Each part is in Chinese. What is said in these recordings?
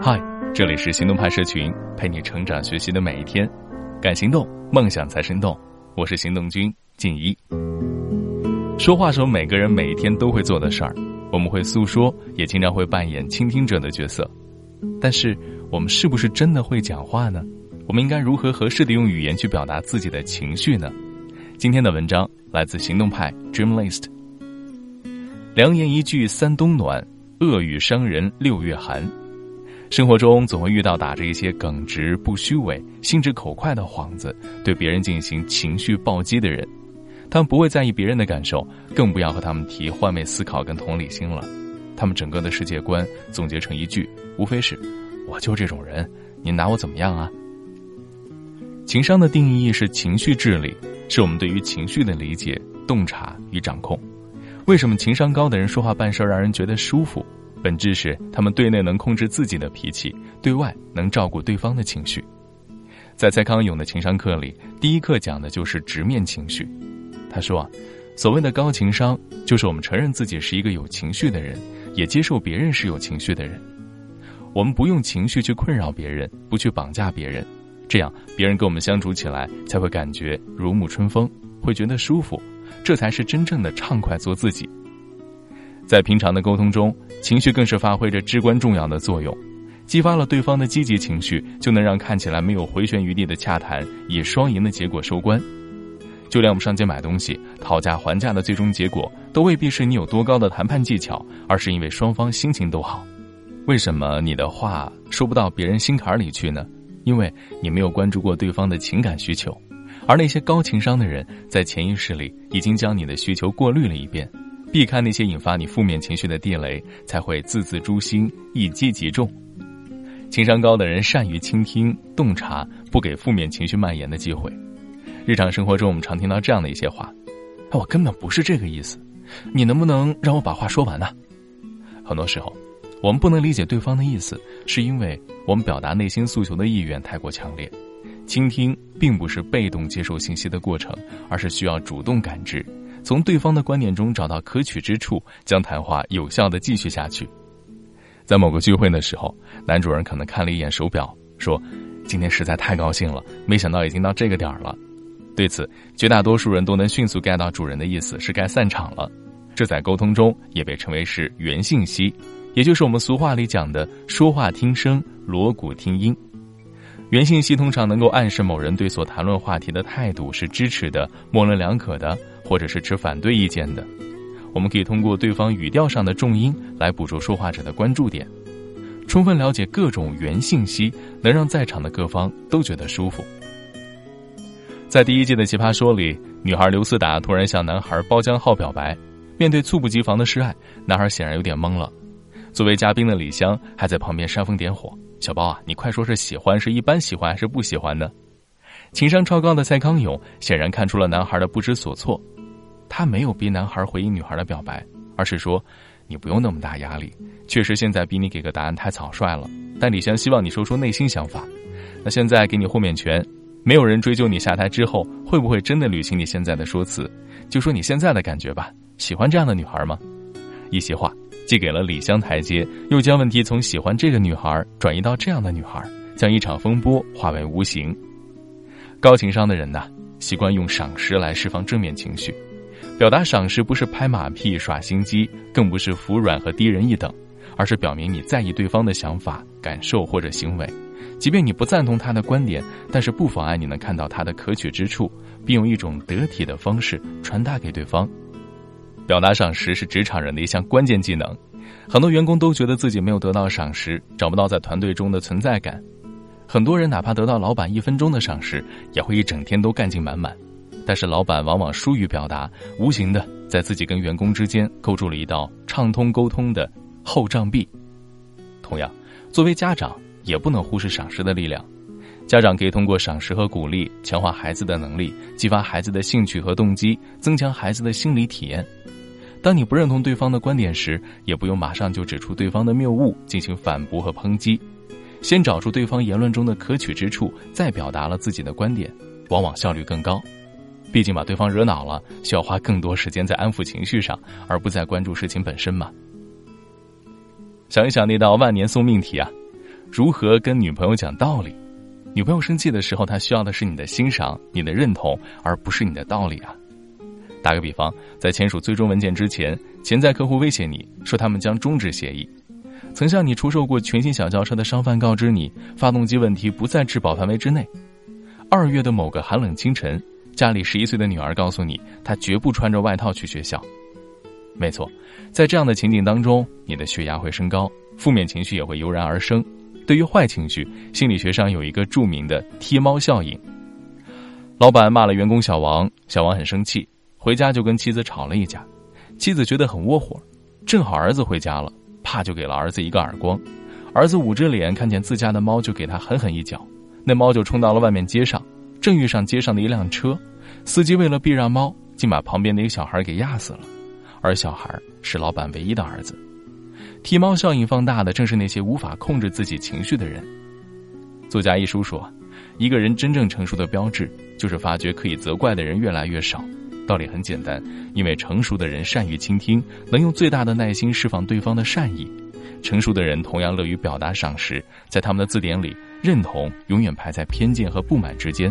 嗨，这里是行动派社群，陪你成长学习的每一天。敢行动，梦想才生动。我是行动君静怡。说话是我们每个人每一天都会做的事儿，我们会诉说，也经常会扮演倾听者的角色。但是，我们是不是真的会讲话呢？我们应该如何合适的用语言去表达自己的情绪呢？今天的文章来自行动派 Dreamlist。良言一句三冬暖，恶语伤人六月寒。生活中总会遇到打着一些耿直、不虚伪、心直口快的幌子，对别人进行情绪暴击的人。他们不会在意别人的感受，更不要和他们提换位思考跟同理心了。他们整个的世界观总结成一句，无非是“我就这种人，你拿我怎么样啊？”情商的定义是情绪智力，是我们对于情绪的理解、洞察与掌控。为什么情商高的人说话办事让人觉得舒服？本质是他们对内能控制自己的脾气，对外能照顾对方的情绪。在蔡康永的情商课里，第一课讲的就是直面情绪。他说啊，所谓的高情商，就是我们承认自己是一个有情绪的人，也接受别人是有情绪的人。我们不用情绪去困扰别人，不去绑架别人，这样别人跟我们相处起来才会感觉如沐春风，会觉得舒服。这才是真正的畅快做自己。在平常的沟通中，情绪更是发挥着至关重要的作用，激发了对方的积极情绪，就能让看起来没有回旋余地的洽谈以双赢的结果收官。就连我们上街买东西、讨价还价的最终结果，都未必是你有多高的谈判技巧，而是因为双方心情都好。为什么你的话说不到别人心坎里去呢？因为你没有关注过对方的情感需求，而那些高情商的人，在潜意识里已经将你的需求过滤了一遍。避开那些引发你负面情绪的地雷，才会字字诛心，一击即中。情商高的人善于倾听、洞察，不给负面情绪蔓延的机会。日常生活中，我们常听到这样的一些话：“哎我根本不是这个意思，你能不能让我把话说完呢？”很多时候，我们不能理解对方的意思，是因为我们表达内心诉求的意愿太过强烈。倾听并不是被动接受信息的过程，而是需要主动感知。从对方的观点中找到可取之处，将谈话有效的继续下去。在某个聚会的时候，男主人可能看了一眼手表，说：“今天实在太高兴了，没想到已经到这个点儿了。”对此，绝大多数人都能迅速 get 到主人的意思是该散场了。这在沟通中也被称为是原信息，也就是我们俗话里讲的“说话听声，锣鼓听音”。原信息通常能够暗示某人对所谈论话题的态度是支持的、模棱两可的。或者是持反对意见的，我们可以通过对方语调上的重音来捕捉说话者的关注点，充分了解各种原信息，能让在场的各方都觉得舒服。在第一季的《奇葩说》里，女孩刘思达突然向男孩包江浩表白，面对猝不及防的示爱，男孩显然有点懵了。作为嘉宾的李湘还在旁边煽风点火：“小包啊，你快说是喜欢，是一般喜欢还是不喜欢呢？”情商超高的蔡康永显然看出了男孩的不知所措。他没有逼男孩回应女孩的表白，而是说：“你不用那么大压力。确实，现在逼你给个答案太草率了。但李湘希望你说出内心想法。那现在给你豁免权，没有人追究你下台之后会不会真的履行你现在的说辞，就说你现在的感觉吧。喜欢这样的女孩吗？”一席话既给了李湘台阶，又将问题从喜欢这个女孩转移到这样的女孩，将一场风波化为无形。高情商的人呐，习惯用赏识来释放正面情绪。表达赏识不是拍马屁耍心机，更不是服软和低人一等，而是表明你在意对方的想法、感受或者行为，即便你不赞同他的观点，但是不妨碍你能看到他的可取之处，并用一种得体的方式传达给对方。表达赏识是职场人的一项关键技能，很多员工都觉得自己没有得到赏识，找不到在团队中的存在感。很多人哪怕得到老板一分钟的赏识，也会一整天都干劲满满。但是老板往往疏于表达，无形的在自己跟员工之间构筑了一道畅通沟通的厚障壁。同样，作为家长也不能忽视赏识的力量。家长可以通过赏识和鼓励，强化孩子的能力，激发孩子的兴趣和动机，增强孩子的心理体验。当你不认同对方的观点时，也不用马上就指出对方的谬误，进行反驳和抨击。先找出对方言论中的可取之处，再表达了自己的观点，往往效率更高。毕竟把对方惹恼了，需要花更多时间在安抚情绪上，而不在关注事情本身嘛。想一想那道万年送命题啊，如何跟女朋友讲道理。女朋友生气的时候，她需要的是你的欣赏、你的认同，而不是你的道理啊。打个比方，在签署最终文件之前，潜在客户威胁你说他们将终止协议；曾向你出售过全新小轿车的商贩告知你发动机问题不在质保范围之内。二月的某个寒冷清晨，家里十一岁的女儿告诉你，她绝不穿着外套去学校。没错，在这样的情景当中，你的血压会升高，负面情绪也会油然而生。对于坏情绪，心理学上有一个著名的“踢猫效应”。老板骂了员工小王，小王很生气。回家就跟妻子吵了一架，妻子觉得很窝火，正好儿子回家了，啪就给了儿子一个耳光，儿子捂着脸看见自家的猫就给他狠狠一脚，那猫就冲到了外面街上，正遇上街上的一辆车，司机为了避让猫，竟把旁边的一个小孩给压死了，而小孩是老板唯一的儿子，剃猫效应放大的正是那些无法控制自己情绪的人。作家一书说，一个人真正成熟的标志就是发觉可以责怪的人越来越少。道理很简单，因为成熟的人善于倾听，能用最大的耐心释放对方的善意；成熟的人同样乐于表达赏识，在他们的字典里，认同永远排在偏见和不满之间。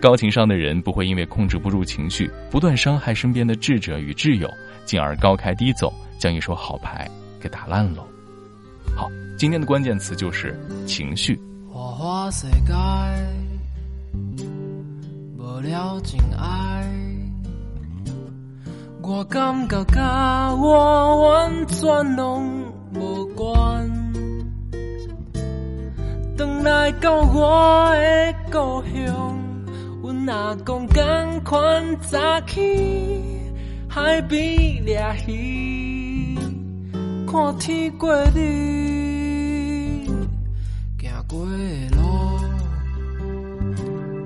高情商的人不会因为控制不住情绪，不断伤害身边的智者与挚友，进而高开低走，将一手好牌给打烂了。好，今天的关键词就是情绪。花花世界，了情爱。我感觉甲我完全拢无关，回来到我的故乡，阮阿公同款早起海边掠鱼，看天过日，行过的路，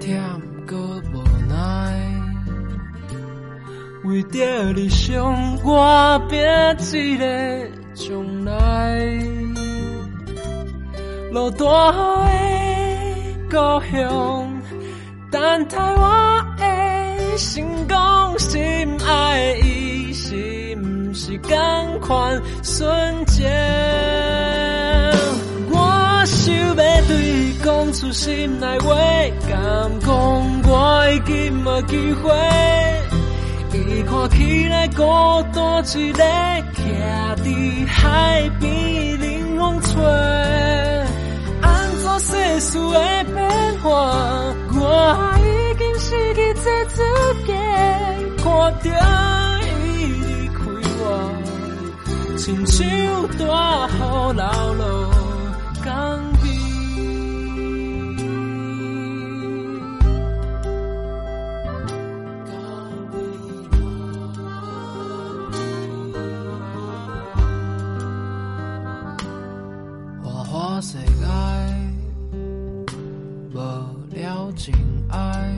甜过无奈。为着理想，我拼一个将来。落大雨的故乡，等待我的成功。心爱的伊是毋是同款纯情？我想要对伊讲出心内话，敢讲我已经无机会。伊看起来孤单一个，徛伫海边冷风吹。安怎世事的变化，我已经失去这资格。看着，亲像大雨流落江。世界无了情爱，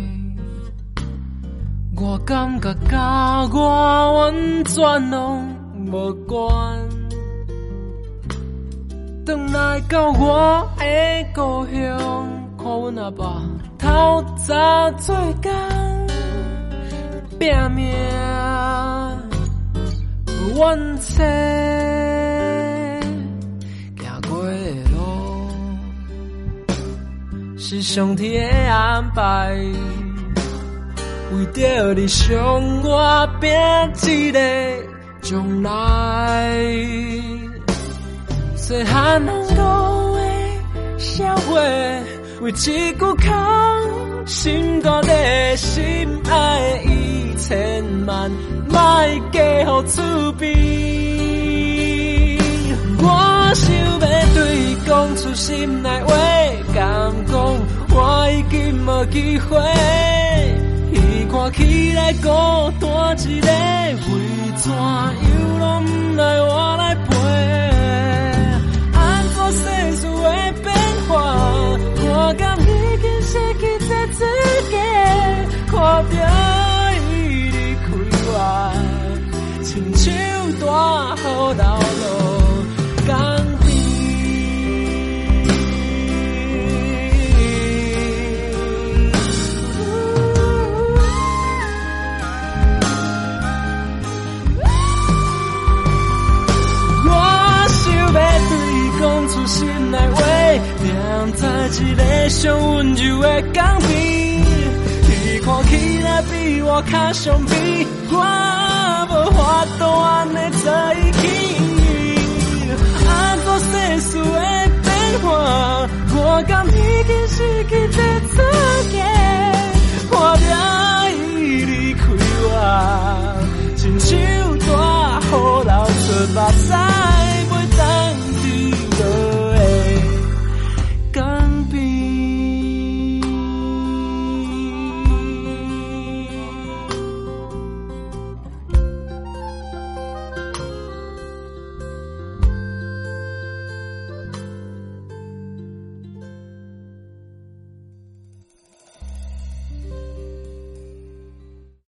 我感觉甲我完全拢无关。回来到我的故乡，看阮阿爸透早做工，拼命完成。是上天的安排，为着理想，我拼一个将来。细汉人讲的笑话，为一句空，心肝的心爱一千万，卖嫁予厝边。我想要对讲出心内话。敢讲，我已经无机会。看起来孤单一个，为怎样拢不来我来的港边，伊看起来比我较伤悲，我无法度安尼在一起。